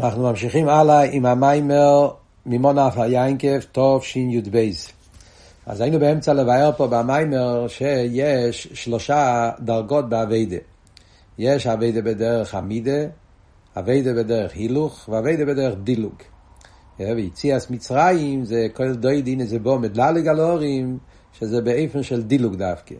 אנחנו ממשיכים הלאה עם המיימר ממון אף היינקף, טוב שי"ב. אז היינו באמצע לבאר פה במיימר שיש שלושה דרגות באביידה. יש אביידה בדרך המידה, אביידה בדרך הילוך ואביידה בדרך דילוג. ויציאס מצרים זה כל דוי דין זה בו מדלג על הורים, שזה באיפן של דילוג דווקא.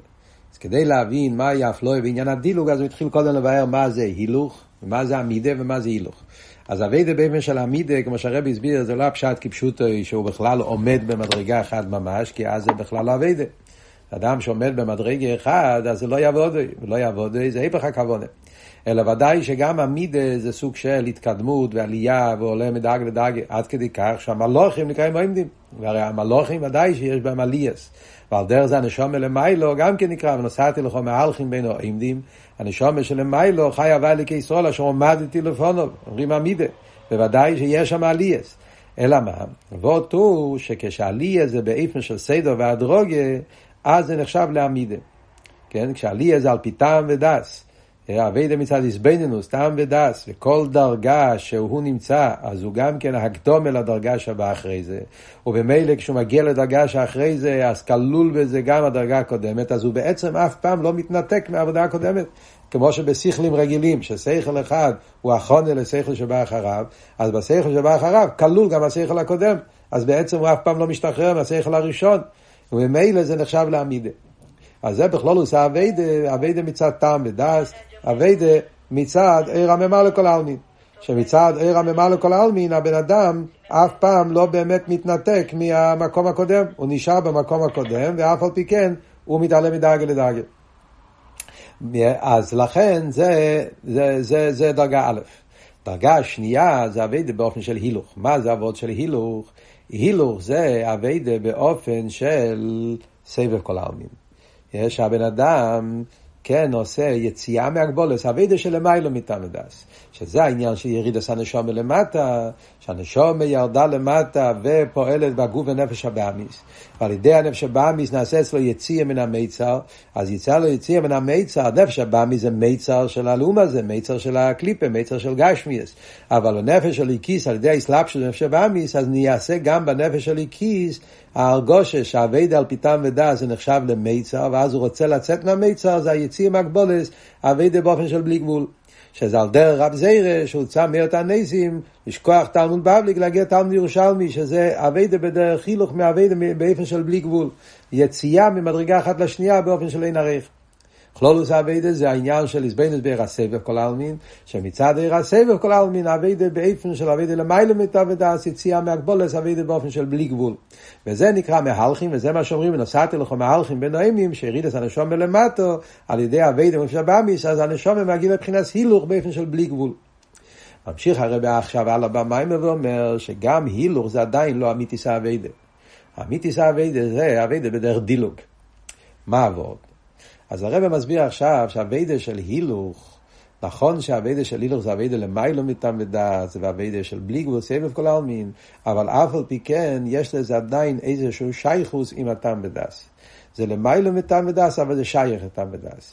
אז כדי להבין מה אפלואה בעניין הדילוג, אז הוא התחיל קודם לבאר מה זה הילוך, ומה זה המידה ומה זה הילוך. אז אביידה באופן של המידה, כמו שהרבי הסביר, זה לא הפשט כפשוטו שהוא בכלל עומד במדרגה אחת ממש, כי אז זה בכלל לא אביידה. אדם שעומד במדרגה אחד, אז זה לא יעבוד, ולא יעבוד, זה היפך הכוונה. אלא ודאי שגם המידה זה סוג של התקדמות ועלייה ועולה מדאג לדאג, עד כדי כך שהמלוכים נקראים מועמדים. והרי המלוכים ודאי שיש בהם עלייס. ועל דרך זה הנשום למיילו גם כן נקרא, ונוסעתי לך מהלכים בין העמדים, הנשום שלמיילו חי הווי לישראל אשר עומדתי לפונו, אומרים עמידה, בוודאי שיש שם עלייס. אלא מה? ועוד הוא שכשעליה זה באיפן של סדר והדרוגה, אז זה נחשב לעמידה. כן? כשעליה זה על פי טעם ודס. אביידה מצד איזבנינוס, טעם ודס, וכל דרגה שהוא נמצא, אז הוא גם כן הקדומה לדרגה שבאה אחרי זה. ובמילא כשהוא מגיע לדרגה שאחרי זה, אז כלול בזה גם הדרגה הקודמת, אז הוא בעצם אף פעם לא מתנתק מהעבודה הקודמת. כמו שבשכלים רגילים, ששכל אחד הוא החונה לשכל שבא אחריו, אז בשכל שבא אחריו כלול גם השכל הקודם, אז בעצם הוא אף פעם לא משתחרר מהשכל הראשון, וממילא זה נחשב לעמידה. אז זה בכלול עושה אביידה, אביידה מצד טעם ודס, אביידה מצד עיר הממה לכל העלמין. שמצד עיר הממה לכל העלמין, הבן אדם אף פעם לא באמת מתנתק מהמקום הקודם, הוא נשאר במקום הקודם, ואף על פי כן הוא מתעלה מדרגה לדרגה. אז לכן זה, זה, זה, זה דרגה א'. דרגה שנייה זה אביידה באופן של הילוך. מה זה אבות של הילוך? הילוך זה אביידה באופן של סבב כל העלמין. יש הבן אדם כן, עושה יציאה מהגבולס, אבידה שלמיילו מתעמדס. שזה העניין של ירידס הנשום למטה, שהנשום ירדה למטה ופועלת בגוף ונפש הבאמיס. ועל ידי הנפש הבאמיס נעשה אצלו יציאה מן המיצר, אז יצא לו יציאה מן המיצר, הנפש הבאמיס זה מיצר של הלאום הזה, מיצר של הקליפה, מיצר של גשמיאס. אבל הנפש של איקיס, על ידי האסלאפ של נפש הבאמיס, אז נעשה גם בנפש של איקיס ההרגושה שהאבד על פיתם ודעת זה נחשב למיצר, ואז הוא רוצה לצאת מהמיצר, זה היציא מהגבולס, אבד באופן של בלי גבול. שזה על דרך רב זיירה, שהוא צם מאות הניסים, לשכוח תלמוד בבליק, להגיע תלמוד ירושלמי, שזה אביידה בדרך חילוך מאביידה באופן של בלי גבול. יציאה ממדרגה אחת לשנייה באופן של אין ערך. כלולוס אביידה זה העניין של איזבנוס בעיר הסבב כל העלמין, שמצד עיר הסבב כל העלמין אביידה באופן של אביידה למעלה מתעבדס, יציאה מהגבולס אביידה באופן של בלי גבול. וזה נקרא מהלכים, וזה מה שאומרים, ונוסעתי לך מהלכים בנועמים, שהריד את הנשום מלמטו, על ידי אביידה ובאמיס, אז הנשום מגיע לבחינת הילוך באופן של בלי גבול. ממשיך הרב עכשיו על הבמים ואומר שגם הילוך זה עדיין לא אמיתיס האביידה. אמיתיס האביידה זה אביידה בדרך דילוג. מה עבוד? אז הרב מסביר עכשיו שהאביידה של הילוך, נכון שהאביידה של הילוך זה אביידה למיילו מטעם ודעת, ואביידה של בלי גבול סבב כל העלמין, אבל אף על פי כן יש לזה עדיין איזשהו שייכוס עם הטעם ודעת. זה למיילו מטעם ודעת, אבל זה שייך לטעם ודעת.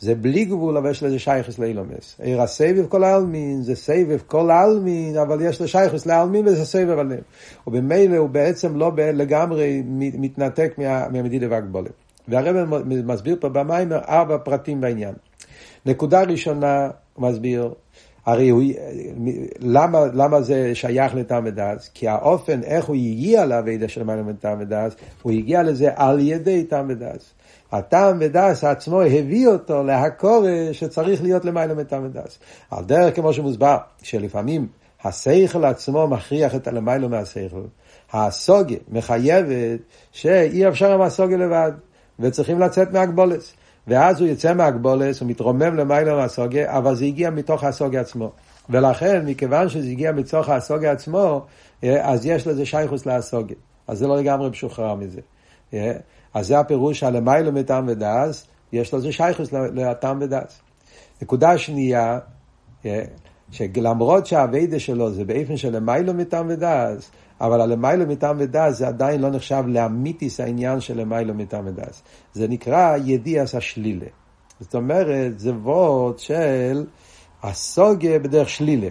זה בלי גבול, אבל יש לזה שייכוס לאילומס. עיר הסבב כל העלמין, זה סבב כל העלמין, אבל יש לו שייכוס לעלמין וזה סבב עליהם. ובמילא הוא בעצם לא לגמרי מתנתק מה, מהמדידה והגבולת. והרב מסביר פה במיימר ארבע פרטים בעניין. נקודה ראשונה, הוא מסביר, הרי הוא, למה, למה זה שייך לטעם ודס? כי האופן איך הוא הגיע לאבידה של מעלה מטעם ודס, הוא הגיע לזה על ידי טעם ודס. הטעם ודס עצמו הביא אותו להקורא שצריך להיות למעלה מטעם ודס. על דרך כמו שמוסבר, שלפעמים השכל עצמו מכריח את הלמיילו מהשכל. הסוגיה מחייבת שאי אפשר עם הסוגיה לבד. וצריכים לצאת מהגבולס. ואז הוא יוצא מהגבולס, הוא מתרומם למעלה מהסוגיה, אבל זה הגיע מתוך הסוגיה עצמו. ולכן, מכיוון שזה הגיע מתוך הסוגיה עצמו, אה, אז יש לזה שייכוס להסוגיה. אז זה לא לגמרי משוחרר מזה. אה, אז זה הפירוש הלמיילא מטעם ודס, יש לזה שייכוס לטעם ודס. נקודה שנייה, אה, שלמרות שהאביידה שלו זה באופן של למיילא מטעם ודס, אבל הלמיילו מטעם ודס זה עדיין לא נחשב לאמיתיס העניין של למיילו מטעם ודס. זה נקרא ידיעס השלילה. זאת אומרת, זה וורד של הסוגיה בדרך שלילה.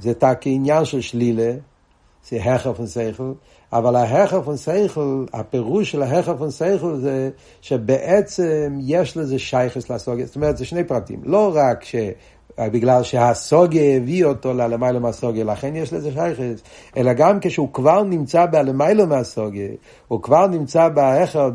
זה תק עניין של שלילה, זה הכר פון אבל ההכר פון הפירוש של ההכר פון זה שבעצם יש לזה שייכס לסוגיה, זאת אומרת זה שני פרטים, לא רק ש... בגלל שהסוגיה הביא אותו ללמיילו מהסוגיה, לכן יש לזה שייכס, אלא גם כשהוא כבר נמצא בלמיילו מהסוגיה, הוא כבר נמצא בהכר,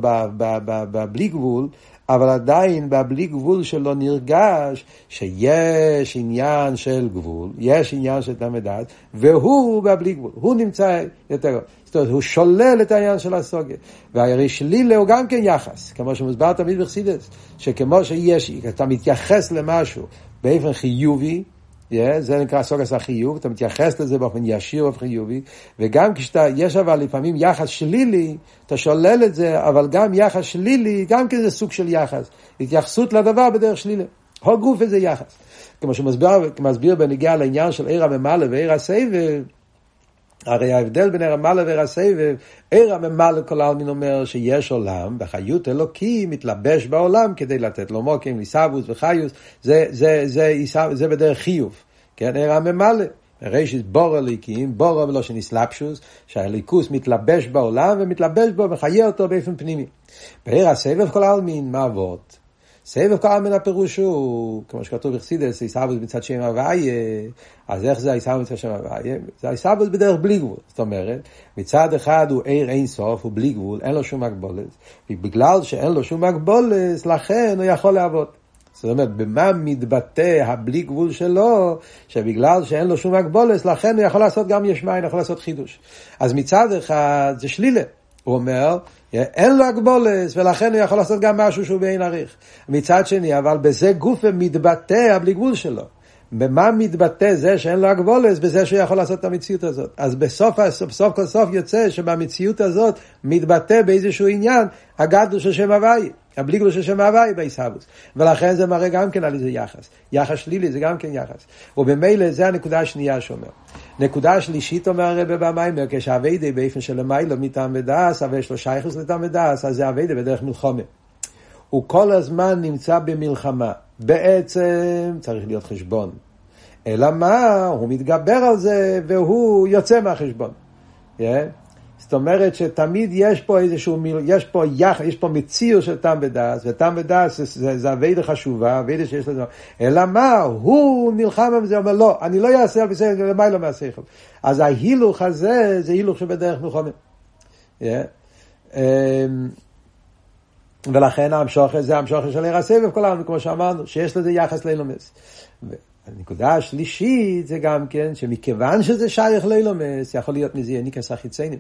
בלי גבול, אבל עדיין בבלי גבול שלו נרגש שיש עניין של גבול, יש עניין של תמי דעת, והוא בבלי גבול, הוא נמצא יותר, זאת אומרת, הוא שולל את העניין של הסוגיה. והרי שלילה הוא גם כן יחס, כמו שמוסבר תמיד בחסידס, שכמו שיש, אתה מתייחס למשהו באופן חיובי, Yeah, זה נקרא סוגס החיוב, אתה מתייחס לזה באופן ישיר באופן חיובי, וגם כשאתה, יש אבל לפעמים יחס שלילי, אתה שולל את זה, אבל גם יחס שלילי, גם כן זה סוג של יחס, התייחסות לדבר בדרך שלילי. הגוף איזה יחס. כמו שמסביר בנגיעה לעניין של עיר הממלא ועיר הסבב, הרי ההבדל בין ועיר הסבב, עיר הממלא כל העלמין אומר שיש עולם, בחיות אלוקי מתלבש בעולם כדי לתת לו מוקים, עיסאוווס וחיוס, זה, זה, זה, זה, זה בדרך חיוב, כן, עיר הממלא. ראשית בור הליקים, בור ולא שנסלפשוס, שהליכוס מתלבש בעולם ומתלבש בו וחיה אותו באופן פנימי. בעיר הסבב כל העלמין, מה אבות? סבב כל מן הפירוש הוא, כמו שכתוב בחסידס, עיסאוווס מצד שם הוויה, אז איך זה עיסאוווס מצד שם הוויה? זה עיסאוווס בדרך בלי גבול. זאת אומרת, מצד אחד הוא עיר אין סוף, הוא בלי גבול, אין לו שום הגבולת, ובגלל שאין לו שום הגבולת, לכן הוא יכול לעבוד. זאת אומרת, במה מתבטא הבלי גבול שלו, שבגלל שאין לו שום הגבולת, לכן הוא יכול לעשות גם יש מים, יכול לעשות חידוש. אז מצד אחד זה שלילה. הוא אומר, אין לו הגבולס, ולכן הוא יכול לעשות גם משהו שהוא בעין עריך. מצד שני, אבל בזה גופה מתבטא הבלי גבול שלו. במה מתבטא זה שאין לו הגבולס? בזה שהוא יכול לעשות את המציאות הזאת. אז בסוף, בסוף כל סוף יוצא שבמציאות הזאת מתבטא באיזשהו עניין הגדול של שם הוואי. הבלי גבול של שם הוואי בעיסאוויס. ולכן זה מראה גם כן על איזה יחס. יחס שלילי זה גם כן יחס. ובמילא זה הנקודה השנייה שאומר. נקודה שלישית אומר הרבה במיימר, כשאביידה באופן של למיילו מטעם ודעס, אבל יש לו שייכוס לטעם ודעס, אז זה אביידה בדרך מלחומה. הוא כל הזמן נמצא במלחמה. בעצם צריך להיות חשבון. אלא מה? הוא מתגבר על זה והוא יוצא מהחשבון. Yeah? זאת אומרת שתמיד יש פה איזשהו, יש פה יח, יש פה מציר של טעם ודס, וטעם ודס זה, זה, זה אביידה חשובה, אביידה שיש לזה, אלא מה, הוא נלחם עם זה, אומר לא, אני לא אעשה על בסדר, למה לא מהשכל. אז ההילוך הזה, זה הילוך שבדרך. Yeah. Um, ולכן המשוכר זה המשוכר של עיר הסבב כולנו, כמו שאמרנו, שיש לזה יחס לאילומס. הנקודה השלישית זה גם כן, שמכיוון שזה שייך לאילומס, יכול להיות מזה יניקס החיציינים.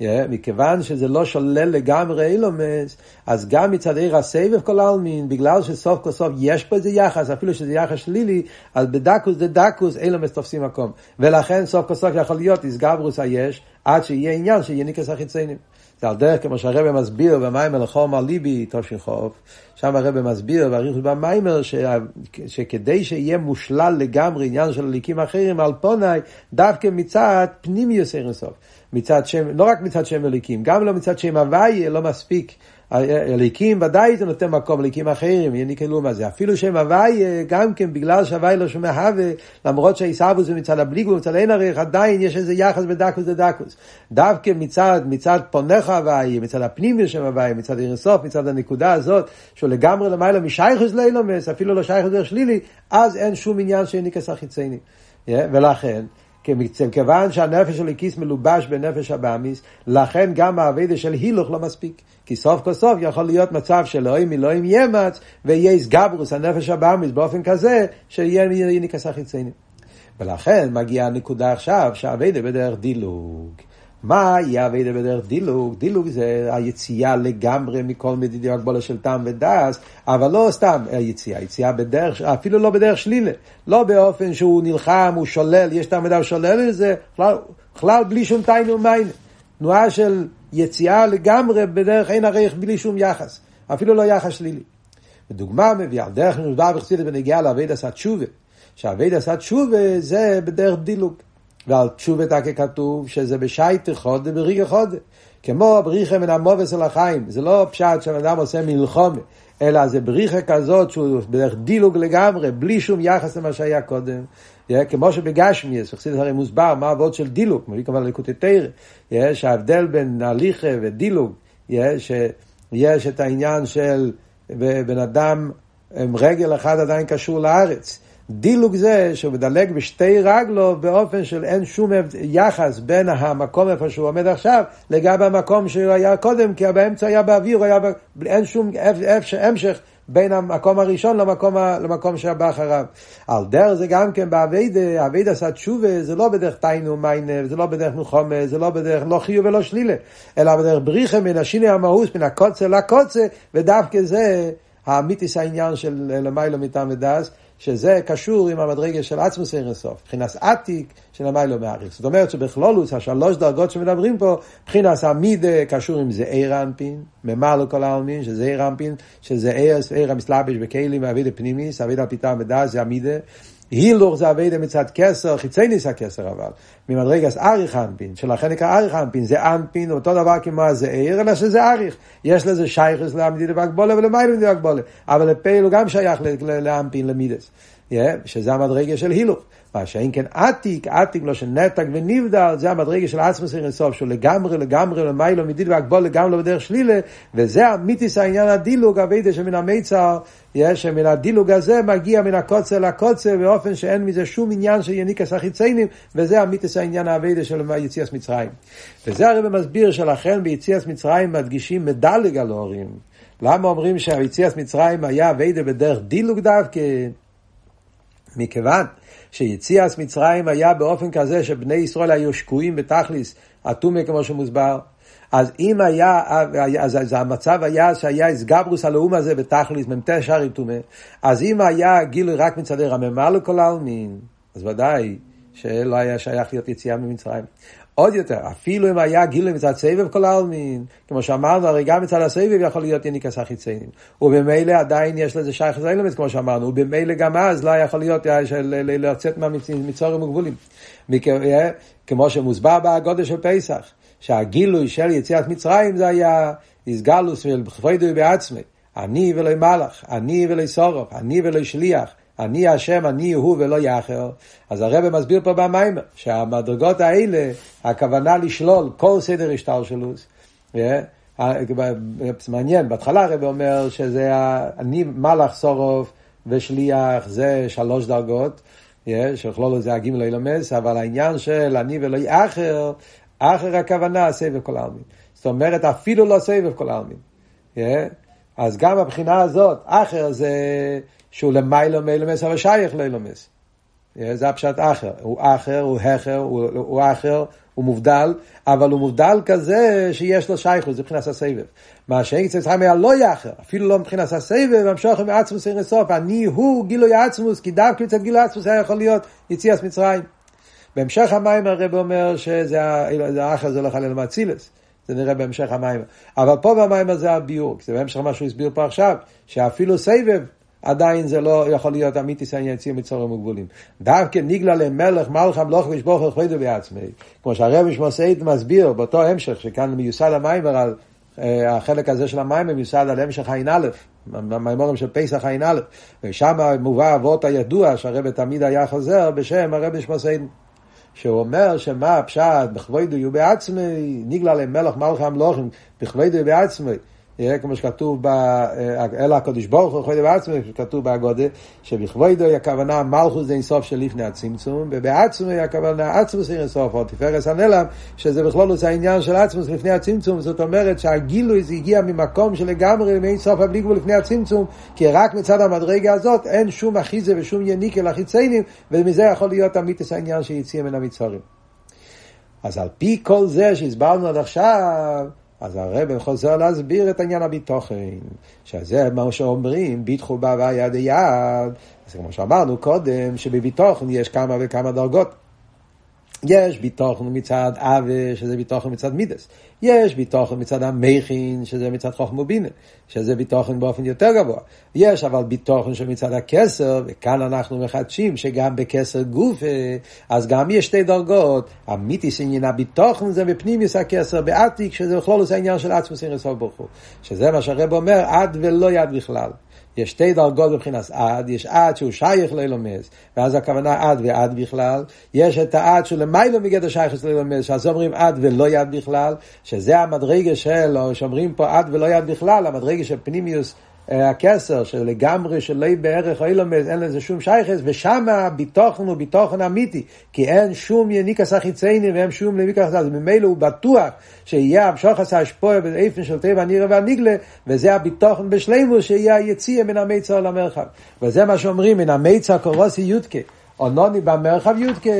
Yeah, מכיוון שזה לא שולל לגמרי אילומס, אז גם מצד עיר הסבב כל העלמין, בגלל שסוף כל סוף יש פה איזה יחס, אפילו שזה יחס שלילי, אז בדקוס דה דקוס אילומס תופסים מקום. ולכן סוף כל סוף יכול להיות איסגברוס היש, עד שיהיה עניין שיהיה ניקס החיציינים. זה על דרך כמו שהרבא מסביר במים על חומר ליבי תושכוב, שם הרבא מסביר באריכות במיימר ש... שכדי שיהיה מושלל לגמרי עניין של הליקים אחרים על פונאי, דווקא מצד פנימיוס אירנסוף. מצד שם, לא רק מצד שם אליקים, גם לא מצד שם הוויה לא מספיק. אליקים ודאי זה נותן מקום אליקים אחרים, יניקלו מה זה. אפילו שם הוויה, גם כן בגלל שהוואי לא שומע הווה, למרות שהעיסאוווס זה מצד הבליגו, מצד אין ערך, עדיין יש איזה יחס בדקוס דדקוס. דווקא מצד, מצד פונך הוויה, מצד הפנים שם הוויה, מצד אירסוף, מצד הנקודה הזאת, שהוא לגמרי למעלה משייכוס לאילומס, אפילו לא שייכוס דרך שלילי, אז אין שום עניין שניקס החיצייני. ולכן, כיוון שהנפש של הקיס מלובש בנפש הבאמיס, לכן גם האבדה של הילוך לא מספיק. כי סוף כל סוף יכול להיות מצב של אלוהים אלוהים ימץ, ויהיה סגברוס הנפש הבאמיס באופן כזה, שיהיה ניקסה חיציינים. ולכן מגיעה הנקודה עכשיו שהאבדה בדרך דילוג. מה יהיה אביידה בדרך דילוג? דילוג זה היציאה לגמרי מכל מדידי הגבולה של טעם ודס, אבל לא סתם היציאה, יציאה בדרך, אפילו לא בדרך שלילה, לא באופן שהוא נלחם, הוא שולל, יש טעם ודס, שולל את זה, בכלל בלי שום תיינו מיין. תנועה של יציאה לגמרי בדרך אין ערך בלי שום יחס, אפילו לא יחס שלילי. ודוגמה מביאה, דרך נוסבר וחסידת בנגיעה לאביידה עשה תשובה, שאביידה עשה תשובה זה בדרך דילוג. ועל תשובת כתוב שזה בשייט חודה בריגה חודה. כמו בריחה מן המובס אל החיים. זה לא פשט שהבן אדם עושה מלחומה, אלא זה בריחה כזאת שהוא בדרך דילוג לגמרי, בלי שום יחס למה שהיה קודם. כמו שבגשמי, יש חסידס הרי מוסבר מה העבוד של דילוג, מביא כמובן לליקוטי תרא, יש ההבדל בין הליכה ודילוג, יש, יש את העניין של בן אדם עם רגל אחד עדיין קשור לארץ. דילוג זה שהוא מדלג בשתי רגלו באופן של אין שום יחס בין המקום איפה שהוא עומד עכשיו לגבי המקום שהוא היה קודם, כי באמצע היה באוויר, היה ב... אין שום המשך בין המקום הראשון למקום, למקום שהבא אחריו. על דרך זה גם כן באביידה, אביידה עשה תשובה, זה לא בדרך תיינו מיינה, זה לא בדרך מלחומה, זה לא בדרך לא חיוב ולא שלילה, אלא בדרך בריחה מן השיני המהוס, מן הקוצה לקוצה, ודווקא זה האמיתיס העניין של למיילו מטעם ודס, שזה קשור עם המדרגה של עצמוס אין סוף, מבחינת עתיק של המיילו מעריך. זאת אומרת שבכלולוס, השלוש דרגות שמדברים פה, מבחינת המידה קשור עם זעיר אנפין, ממלא כל העלמין, שזה עיר אנפין, שזה עיר, המסלבש בכלים, אבידה פנימיס, אבידה פיתה מדס, זה המידה. הילוך זה אבידה מצד כסר, חיצי ניס הכסר אבל, ממדרגס אריך אנפין, שלכן נקרא אריך אנפין, זה אנפין, אותו דבר כמו הזעיר, אלא שזה אריך. יש לזה שייכס לעמדידה והגבולה ולמיילה מדידה והגבולה, אבל לפייל הוא גם שייך לאנפין, למידס, שזה המדרגה של הילוך. מה שאין כן עתיק, עתיק לא שנתק ונבדל, זה המדרגה של עצמוס אינסוף, שהוא לגמרי, לגמרי, למיילו, מדיד והגבול, לגמרי בדרך שלילה, וזה המיתיס העניין הדילוג, הווידה שמן המיצר, יש שמן הדילוג הזה מגיע מן הקוצר לקוצר, באופן שאין מזה שום עניין של יניקס החיציינים, וזה המיתיס העניין הווידה של יציאס מצרים. וזה הרי במסביר שלכן ביציאס מצרים מדגישים מדלג על ההורים. למה אומרים שהיציאס מצרים היה ווידה בדרך דילוג דווקא? מכיוון שיציאס מצרים היה באופן כזה שבני ישראל היו שקועים בתכליס, אטומי כמו שמוסבר. אז אם היה, אז, אז המצב היה שהיה איסגברוס על האום הזה בתכליס, מ"ט שערי טומא, אז אם היה גילוי רק מצד רממה לכל העלמין, אז ודאי שלא היה שייך להיות יציאה ממצרים. עוד יותר, אפילו אם היה גילוי מצד סבב כל העלמין, כמו שאמרנו, הרי גם מצד הסבב יכול להיות יניקס החיציינים. ובמילא עדיין יש לזה שייך לאילמס, כמו שאמרנו, ובמילא גם אז לא יכול להיות לצאת מהמצורים וגבולים. כמו שמוסבר בגודל של פסח, שהגילוי של יציאת מצרים זה היה איסגלוס של פרידוי בעצמי. אני ולא מלאך, אני ולא סורף, אני ולא שליח, אני השם, אני הוא ולא יאחר. אז הרב מסביר פה במיימר, שהמדרגות האלה, הכוונה לשלול כל סדר השתלשלוס. מעניין, בהתחלה הרב אומר שזה אני מלאך סורוף ושליח, זה שלוש דרגות. שיכלול את זה הגימל אילומס, אבל העניין של אני ולא יאחר, אחר הכוונה סבב כל העלמין. זאת אומרת, אפילו לא סבב כל העלמין. אז גם הבחינה הזאת, אחר זה שהוא למיילו מאילומס, אבל שייך לאילומס. זה הפשט אחר. הוא אחר, הוא הכר, הוא, הוא אחר, הוא מובדל, אבל הוא מובדל כזה שיש לו שייכות, זה מבחינת הסבב. מה שאין קצת חיים היה לא יאחר, אפילו לא מבחינת הסבב, המשוך עם עצמוס אין סוף, אני הוא גילוי עצמוס, כי דווקא מצד גילוי עצמוס היה יכול להיות יציאס מצרים. בהמשך המים הרב אומר שזה האחר זה לא חלילה מאצילס. זה נראה בהמשך המים. אבל פה במים הזה הביור, זה בהמשך מה שהוא הסביר פה עכשיו, שאפילו סבב עדיין זה לא יכול להיות אמיתיס העניין יציאים מצורים וגבולים. דווקא ניגלה למלך מלך המלוך ושבוך וחוידו בעצמי. כמו שהרבי שמוסעית מסביר באותו המשך, שכאן מיוסד המים על אה, החלק הזה של המים מיוסד על המשך ע"א, מימורים של פסח ע"א, ושם מובא אבות הידוע שהרבי תמיד היה חוזר בשם הרבי שמוסעית. שהוא אומר שמה הפשט בכבודו יהיו בעצמי, ניגלה למלך מלך המלוכים, בכבודו יהיו בעצמי. כמו שכתוב, אה, אלא הקדוש ברוך הוא חוידה בעצמו, כתוב בהגודה, שבכבודו היא הכוונה מלכוס זה אינסוף של לפני הצמצום, ובעצמו היא הכוונה עצמוס אינסוף, או תפארס הנלם, שזה בכלול זה העניין של עצמוס לפני הצמצום, זאת אומרת שהגילוי זה הגיע ממקום שלגמרי מאינסוף הבלי גבול לפני הצמצום, כי רק מצד המדרגה הזאת אין שום אחיזה ושום יניקה לחיציינים, ומזה יכול להיות אמיתס העניין שיציע מן המצרים. אז על פי כל זה שהסברנו עד עכשיו, אז הרב חוזר להסביר את עניין הביטוחן, שזה מה שאומרים, ביטחו בה יד יד. אז כמו שאמרנו קודם, שבביטוחן יש כמה וכמה דרגות. יש ביטוחן מצד אבה, שזה ביטוחן מצד מידס. יש ביטוחן מצד המכין, שזה מצד חוכמה בינה, שזה ביטוחן באופן יותר גבוה. יש אבל ביטוחן שמצד הכסר, וכאן אנחנו מחדשים שגם בכסר גוף, אז גם יש שתי דרגות. המיתיס עניין הביטוחן זה בפנימיוס הכסר, בעתיק, שזה בכלול עושה עניין של עצמוס אין רסוף ברוך הוא. שזה מה שהרב אומר, עד ולא יד בכלל. יש שתי דרגות מבחינת עד, יש עד שהוא שייך לאילומס, ואז הכוונה עד ועד בכלל, יש את העד שהוא למיילו מגדר שייך לאילומס, שאז אומרים עד ולא יד בכלל, שזה המדרגה של, או שאומרים פה עד ולא יד בכלל, המדרגה של פנימיוס הכסר של לגמרי של לא בערך אילומס, אין לזה שום שייכס, ושם הביטוחן הוא ביטוחן אמיתי, כי אין שום יניקס החיצייני ואין שום לניקס, אז ממילא הוא בטוח שיהיה המשוך עשה השפוע באיפן של טבע הנירה והניגלה, וזה הביטוחן בשלימו שיהיה היציאה מן המיצר למרחב. וזה מה שאומרים, מן המיצר קורוסי יודקה, אונוני במרחב יודקה.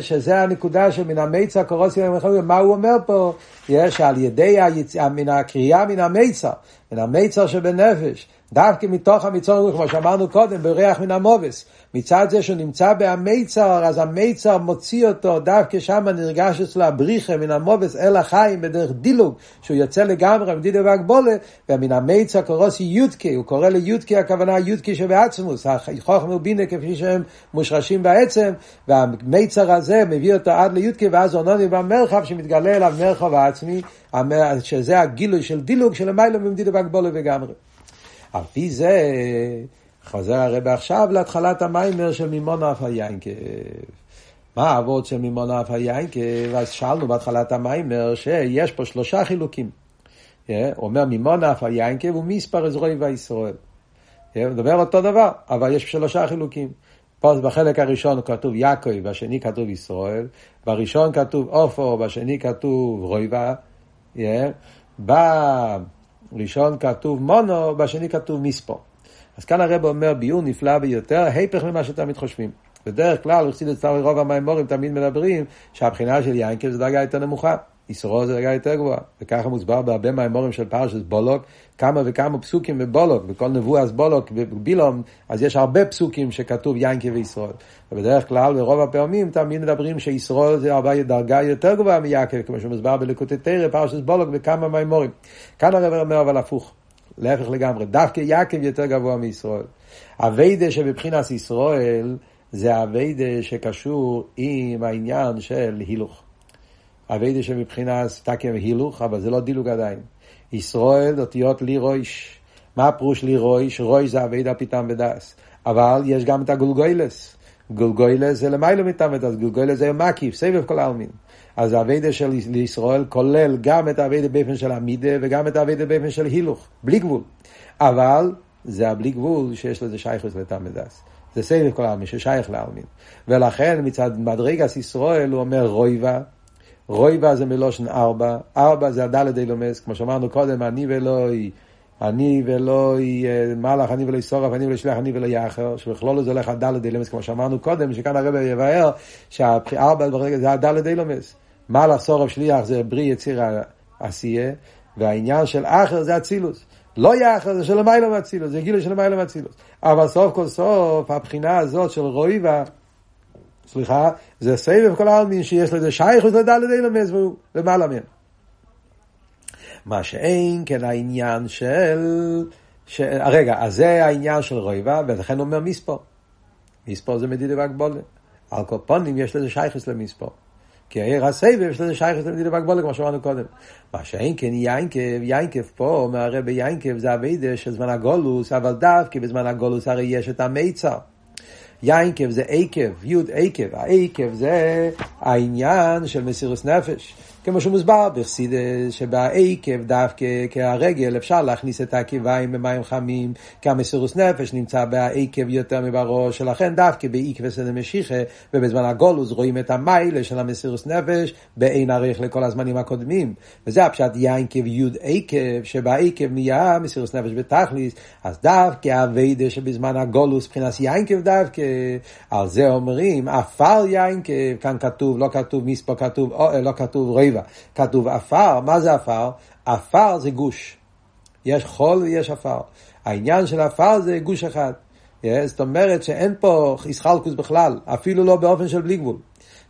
שזה הנקודה של מן המיצר קורוסי למרחב, מה הוא אומר פה? יש על ידי היציאה, מן הקריאה מן המיצר, מן המיצר שבנפש, דווקא מתוך המצור, כמו שאמרנו קודם, בריח מן המובס. מצד זה שהוא נמצא בהמיצר, אז המיצר מוציא אותו, דווקא שם נרגש אצלו הבריחה מן המובס אל החיים בדרך דילוג, שהוא יוצא לגמרי מדידה והגבולה, ומן המיצר קורוסי יודקה, הוא קורא ליודקה הכוונה יודקה שבעצמוס, חוכם ובינה כפי שהם מושרשים בעצם, והמיצר הזה מביא אותו עד ליודקה, ואז עונוני במרחב שמתגלה אליו מרחב העצמי, שזה הגילוי של דילוג שלמיילא ממדידה והגבולה לגמרי. על פי זה חוזר הרבה עכשיו להתחלת המיימר של מימון אף היינקב. מה העבוד של מימון אף היינקב? אז שאלנו בהתחלת המיימר שיש פה שלושה חילוקים. הוא אומר מימון אף היינקב הוא מספר אזרוי וישראל. הוא מדבר אותו דבר, אבל יש שלושה חילוקים. פה בחלק הראשון כתוב יעקב, בשני כתוב ישראל, בראשון כתוב עופו, בשני כתוב רויבה. בראשון כתוב מונו, בשני כתוב מספו. אז כאן הרב אומר ביור נפלא ביותר, ההפך ממה שתמיד חושבים. בדרך כלל, רוב המימורים תמיד מדברים שהבחינה של יינקב זה דרגה יותר נמוכה. ישרו זה דרגה יותר גבוהה. וככה מוסבר בהרבה מהאמורים של פרשת בולוק, כמה וכמה פסוקים בבולוק, בכל נבואס בולוק ובילום, אז יש הרבה פסוקים שכתוב ינקי וישראל. ובדרך כלל, ברוב הפעמים, תמיד מדברים שישראל זה הרבה דרגה יותר גבוהה מיעקב, כמו שמוסבר בלקוטי תרא, פרשת בולוק וכמה מהאמורים. כאן הרב אומר אבל הפוך. להפך לגמרי, דווקא יעקב יותר גבוה מישראל. אביידה שבבחינת ישראל זה עבודה שקשור עם העניין של הילוך. עבודה שמבחינת תקם הילוך, אבל זה לא דילוג עדיין. ישראל אותיות לי ראש. מה הפירוש לי ראש? ראש זה עבודה פי טעם ודעת. אבל יש גם את הגולגולת. גולגולת זה למעלה מטעם ודעת, גולגולת זה מקיף, סובב כל עלמין. אז העבודה של ישראל כולל גם את העבודה באופן של עמידה וגם את העבודה באופן של הילוך, בלי גבול. אבל זה הבלי גבול שיש לזה שייכות לטעם בדס. זה סבב כל העלמין ששייך לעלמין. ולכן מצד מדרגס ישראל הוא אומר רויבה, רויבה זה מלושן ארבע, ארבע זה הדלת אילומס, כמו שאמרנו קודם, אני ולא אני ולא מלאך, אני ולא שורף, אני ולא שלח, אני ולא יאחר, שבכלול זה הולך הדלת אילומס, כמו שאמרנו קודם, שכאן הרב יבהר שהארבע זה הדלת אילומס. מלאך שורף שליח זה ברי יציר עשייה, והעניין של אחר זה אצילוס. לא יאחר זה של המילה מאצילוס, זה גילוי של המילה מאצילוס. אבל סוף כל סוף, הבחינה הזאת של רויבה, סליחה, זה סבב כל העלמין שיש לזה שייכות לדלת אילומס והוא למעלה מהם. מה שאין כן העניין של... ש... רגע, אז זה העניין של רויבה, ולכן אומר מספור. מספור זה מדידה והגבולה. על כל פונים יש לזה שייכס למספור. כי העיר הסבב יש לזה שייכס למדידה והגבולה, כמו שאמרנו קודם. מה שאין כן יינקב, יינקב פה, אומר הרבי יינקב זה אביידה של זמן הגולוס, אבל דווקא בזמן הגולוס הרי יש את המיצר. יינקב זה עקב, יוד עקב, העקב זה העניין של מסירוס נפש. כמו שמוסבר בחסידס, שבעקב דווקא כהרגל אפשר להכניס את העקביים במים חמים, כי המסירוס נפש נמצא בעקב יותר מבראש, שלכן דווקא בעקב סדר משיחה, ובזמן הגולוס רואים את המיילה של המסירוס נפש בעין ערך לכל הזמנים הקודמים. וזה הפשט יינקב יוד עקב, שבעקב נהיה מסירוס נפש בתכליס, אז דווקא אביידה שבזמן הגולוס מבחינת יינקב דווקא, על זה אומרים, עפר יינקב, כאן כתוב, לא כתוב מספר, כתוב, לא כתוב רויבה. טבע. כתוב עפר, מה זה עפר? עפר זה גוש. יש חול ויש עפר. העניין של עפר זה גוש אחד. זאת אומרת שאין פה ישחלקוס בכלל, אפילו לא באופן של בלי גבול.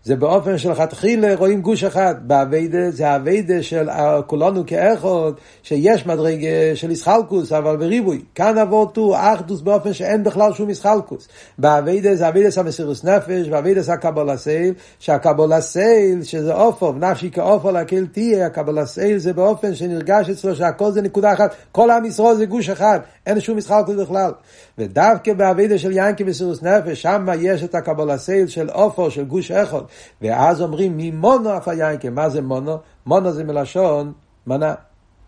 זה באופן של לכתחילה רואים גוש אחד. באביידה זה אביידה של כולנו כאחד, שיש מדרגה של איסחלקוס, אבל בריבוי. כאן אבות הוא אחדוס באופן שאין בכלל שום איסחלקוס. באביידה זה אביידה של מסירוס נפש, באביידה זה הקבלה סייל, שהקבלה סייל, שזה אופו, נפשי כאופו להקל תהיה, הקבלה סייל זה באופן שנרגש אצלו שהכל זה נקודה אחת, כל עם ישראל זה גוש אחד, אין שום איסחלקוס בכלל. ודווקא באביידה של יין כמסירוס נפש, שם יש את הקבלה סייל של אופו, של גוש אחד. ואז אומרים ממונו אף היינקה, מה זה מונו? מונו זה מלשון מנה,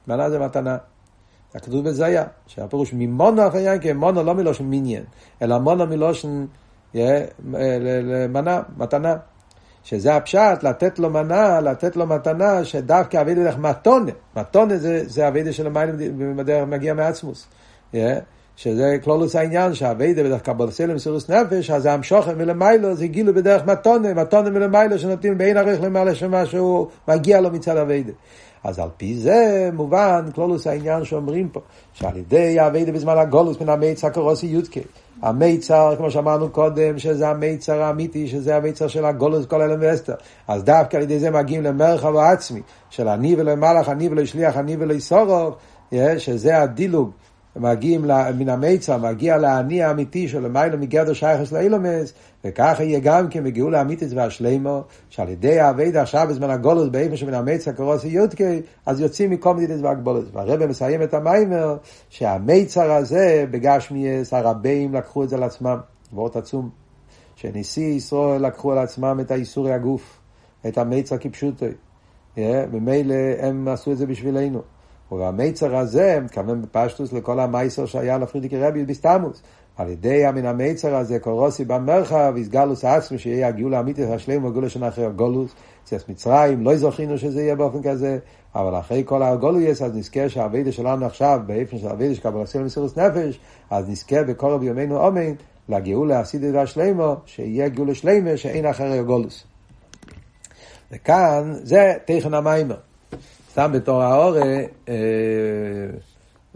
מנה זה מתנה. הכתוב בזיה, שהפירוש ממונו אף היינקה, מונו לא מלושן מיניאן, אלא מונו מלושן מנה, מתנה. שזה הפשט, לתת לו מנה, לתת לו מתנה, שדווקא אבידה דרך מתונה. מתונה זה, זה אבידה של המים בדרך מגיע מעצמוס. Yeah. שזה כלולוס העניין, שהאביידה בדרך קבול סלם סירוס נפש, אז המשוכן מלמיילו זה גילו בדרך מתונה, מתונה מלמיילו שנותנים בין ערך למעלה שמה שהוא מגיע לו מצד אביידה. אז על פי זה מובן כלולוס העניין שאומרים פה, שעל ידי האביידה בזמן הגולוס מן המיצר קורוסי יודקי. המיצר, כמו שאמרנו קודם, שזה המיצר האמיתי, שזה המיצר של הגולוס, כל אלם ואסתר. אז דווקא על ידי זה מגיעים למרחב העצמי, של אני ולא מלאך, אני ולא שליח, אני ולא סורוב, שזה הדילוג. מגיעים מן המיצר, מגיע לאני האמיתי של למיילו מגדר שייכס לאילומס, וככה יהיה גם כן בגאולה האמיתית והשלימו, שעל ידי האבד עכשיו בזמן הגולוס, באיפה שמן המיצר קרוסי יודקי, אז יוצאים מכל מדידת והגבולת. והרבא מסיים את המיימר, שהמיצר הזה בגשמיאס, הרבים לקחו את זה על עצמם, ואות עצום, שנשיא ישראל לקחו על עצמם את האיסורי הגוף, את המיצר כפשוטו, ומילא הם עשו את זה בשבילנו. ובמיצר הזה, מתכוון בפשטוס לכל המייסר שהיה לפרידיקי רבי בסתמוס. על ידי המין המיצר הזה, קורוסי במרחב, יסגלוס עצמי, שיהיה הגאולה האמיתית השלם והגאולה של אחרי הגולוס, צייס מצרים, לא זכינו שזה יהיה באופן כזה, אבל אחרי כל הגולויס, אז נזכה שהאבידה שלנו עכשיו, באופן של אבידה שקבל עשינו מסירוס נפש, אז נזכה בקורב ימינו אומן, לגאולה הסידית והשלמו, שיהיה גאולה שלמה שאין אחרי הגולוס. וכאן, זה תכן המיימר. סתם בתור האורה, אה,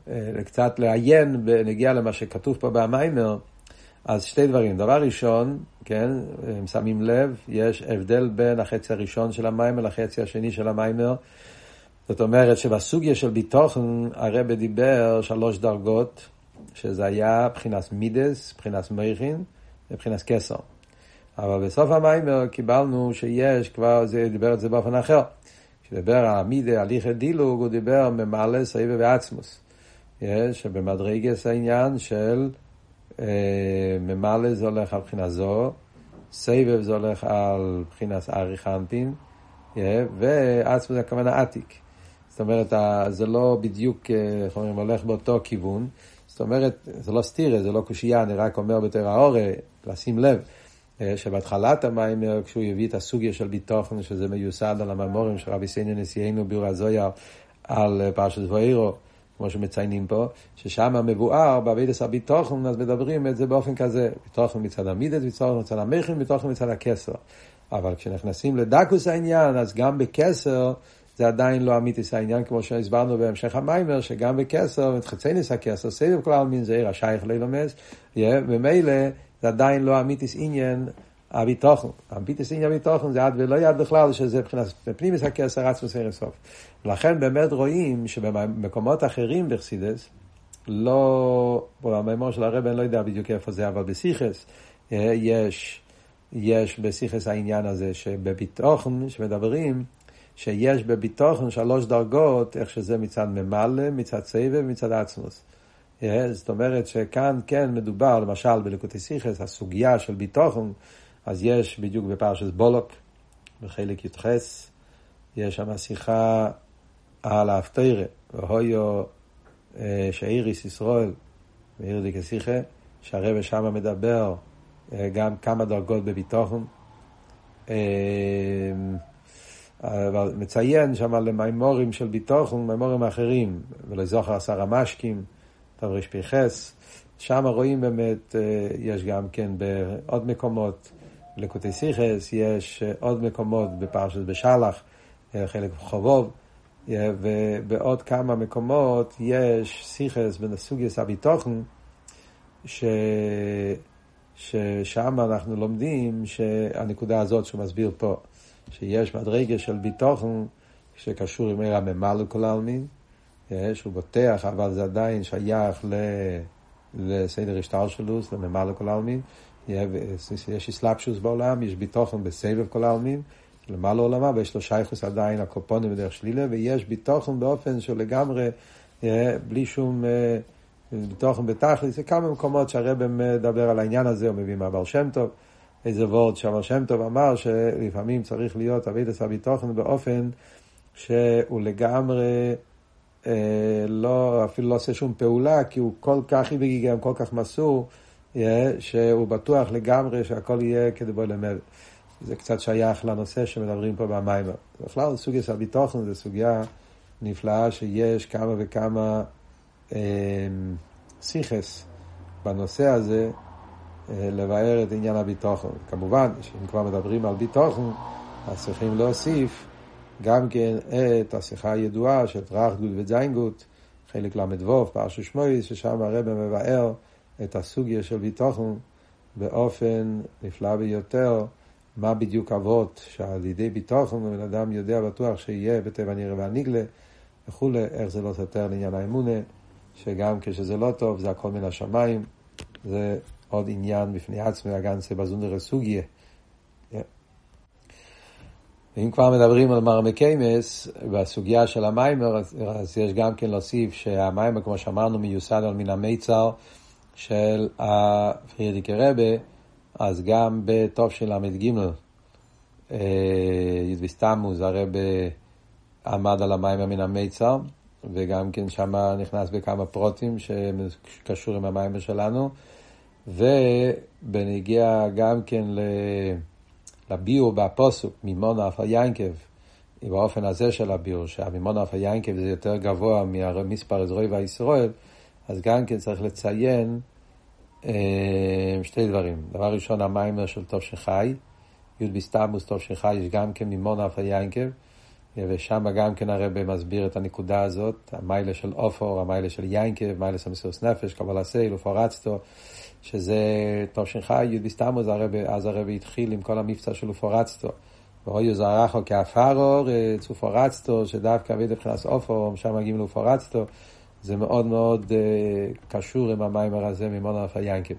אה, קצת לעיין בנגיע למה שכתוב פה במיימר, אז שתי דברים. דבר ראשון, כן, הם שמים לב, יש הבדל בין החצי הראשון של המיימר לחצי השני של המיימר. זאת אומרת שבסוגיה של ביטוחן הרב דיבר שלוש דרגות, שזה היה מבחינת מידס, מבחינת מייכין מבחינת קסר. אבל בסוף המיימר קיבלנו שיש כבר, זה דיבר את זה באופן אחר. כשדיבר על המידה, הליכי דילוג, הוא דיבר ממלא סבב ועצמוס. שבמדרגס העניין של אה, ממלא זה הולך על בחינה זו, סבב זה הולך על בחינת אריך אנפין, ועצמוס זה הכוונה עתיק. זאת אומרת, זה לא בדיוק, אה, איך אומרים, הולך באותו כיוון. זאת אומרת, זה לא סטירה, זה לא קושייה, אני רק אומר בתור האורה, לשים לב. אה, שבהתחלת המים, כשהוא הביא את הסוגיה של ביטוחן, שזה מיוסד על הממורים של רבי סניו נשיאנו ביור הזויה על אה, פרשת ואירו, כמו שמציינים פה, ששם מבואר בעבידת הביטוחן, אז מדברים את זה באופן כזה, ביטוחן מצד המידת, ביטוחן מצד המכין, ביטוחן מצד הכסר. אבל כשנכנסים לדקוס העניין, אז גם בכסר, זה עדיין לא אמיתיס העניין, כמו שהסברנו בהמשך המיימר, שגם בכסר, חצי ניס הכסר, סבב כל העלמין זה עיר השייך לילומס, ומילא זה עדיין לא אמיתיס עניין הביטוחן. אמיתיס עניין הביטוחן זה עד ולא יד בכלל, שזה מבחינת פנימיס הכסר עצמוס אין סוף. ולכן באמת רואים שבמקומות אחרים בחסידס, לא, במימור של הרב אני לא יודע בדיוק איפה זה, אבל בסיכס אה, יש, יש בסיכס העניין הזה שבביטוחן, שמדברים, שיש בביטוחן שלוש דרגות, איך שזה מצד ממלא, מצד סבב ומצד עצמוס. זאת אומרת שכאן כן מדובר, למשל בלקוטי סיכס, הסוגיה של ביטוחן, אז יש בדיוק בפרשת בולוק, בחלק י"ח, יש שם שיחה על האפתירה, והויו אה, שאיריס ישראל, מאיר דיקה שיחה, שהרבא שם מדבר אה, גם כמה דרגות בביטוחן. אה, אבל מציין שם למימורים של ביטוחן, מימורים אחרים, ולזוכר עשר המשקים, תרפ"ח, שם רואים באמת, אה, יש גם כן בעוד מקומות, לקוטי סיכס, יש אה, עוד מקומות בפרשת בשלח, אה, חלק חובוב, ובעוד כמה מקומות יש סיכס בנסוגיוס הביטוחן, ש... ששם אנחנו לומדים שהנקודה הזאת שהוא מסביר פה, שיש מדרגה של ביטוחן שקשור עם עיר הממלא כל העלמין, שהוא בוטח, אבל זה עדיין שייך ל... לסדר השטלשלוס, לממלא כל העלמין. יש אסלאפשוס בעולם, יש ביטוחן בסבב כל העלמין, למעלה עולמה, ויש לו שייכוס עדיין הקופונים בדרך שלילה, ויש ביטוחן באופן שהוא לגמרי, בלי שום ביטוחן בתכלית, זה כמה מקומות שהרבא מדבר על העניין הזה, הוא מביא מהבר שם טוב, איזה וורד שהבר שם טוב אמר שלפעמים צריך להיות אבידס הביטוחן באופן שהוא לגמרי אה, לא, אפילו לא עושה שום פעולה, כי הוא כל כך איבגיגם, כל כך מסור, שהוא בטוח לגמרי שהכל יהיה כדבו למד. זה קצת שייך לנושא שמדברים פה במים. בכלל סוגיה של הביטוחן זו סוגיה נפלאה שיש כמה וכמה אה, סיכס בנושא הזה אה, לבאר את עניין הביטוחן. כמובן שאם כבר מדברים על ביטוחן, אז צריכים להוסיף גם כן את השיחה הידועה של טראחגוט וזיינגוט, חלק ל"ו, פרשו שמואל, ששם הרב מבאר את הסוגיה של ביטוחן באופן נפלא ביותר, מה בדיוק אבות שעל ידי ביטוחן בן אדם יודע בטוח שיהיה בטבע נראה והניגלה וכולי, איך זה לא סותר לעניין האמונה, שגם כשזה לא טוב זה הכל מן השמיים, זה עוד עניין בפני עצמי, הגנצה בזונדר סוגיה. ואם כבר מדברים על מרמקיימס, בסוגיה של המיימר, אז יש גם כן להוסיף שהמיימר, כמו שאמרנו, מיוסד על מן המיצר של הפרידיקי רבה, אז גם בטוב של ל"ג, ידביסתמוס, הרבה עמד על המיימר מן המיצר, וגם כן שם נכנס בכמה פרוטים שקשור עם המיימר שלנו, ובנגיע גם כן ל... לביאור בפוסוק, ממונה אף היינקב, באופן הזה של הביאור, שהממונה אף היינקב זה יותר גבוה ממספר אזורי והישראל, אז גם כן צריך לציין אה, שתי דברים. דבר ראשון, המיימר של טוב שחי, י' בסתמוס טוב שחי, יש גם כן ממונה אף היינקב, ושם גם כן הרב מסביר את הנקודה הזאת, המיילה של אופור, המיילה של יינקב, מיילה של מסירות נפש, קבלה סייל, ופורצתו. שזה תושנך י' בסתמוס, אז הרב התחיל עם כל המבצע של אופורצתו. ואוי זרחו כאפרו, צופורצתו, שדווקא אבי מבחינת אופו, שם מגיעים לאופורצתו, זה מאוד מאוד uh, קשור עם המים הזה ממון אלפא ינקב.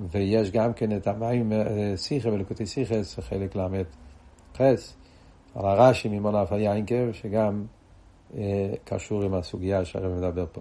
ויש גם כן את המים שיחה ולקוטי סיכס, חלק ל"ח, על הרש"י ממון אלפא ינקב, שגם uh, קשור עם הסוגיה שהרב מדבר פה.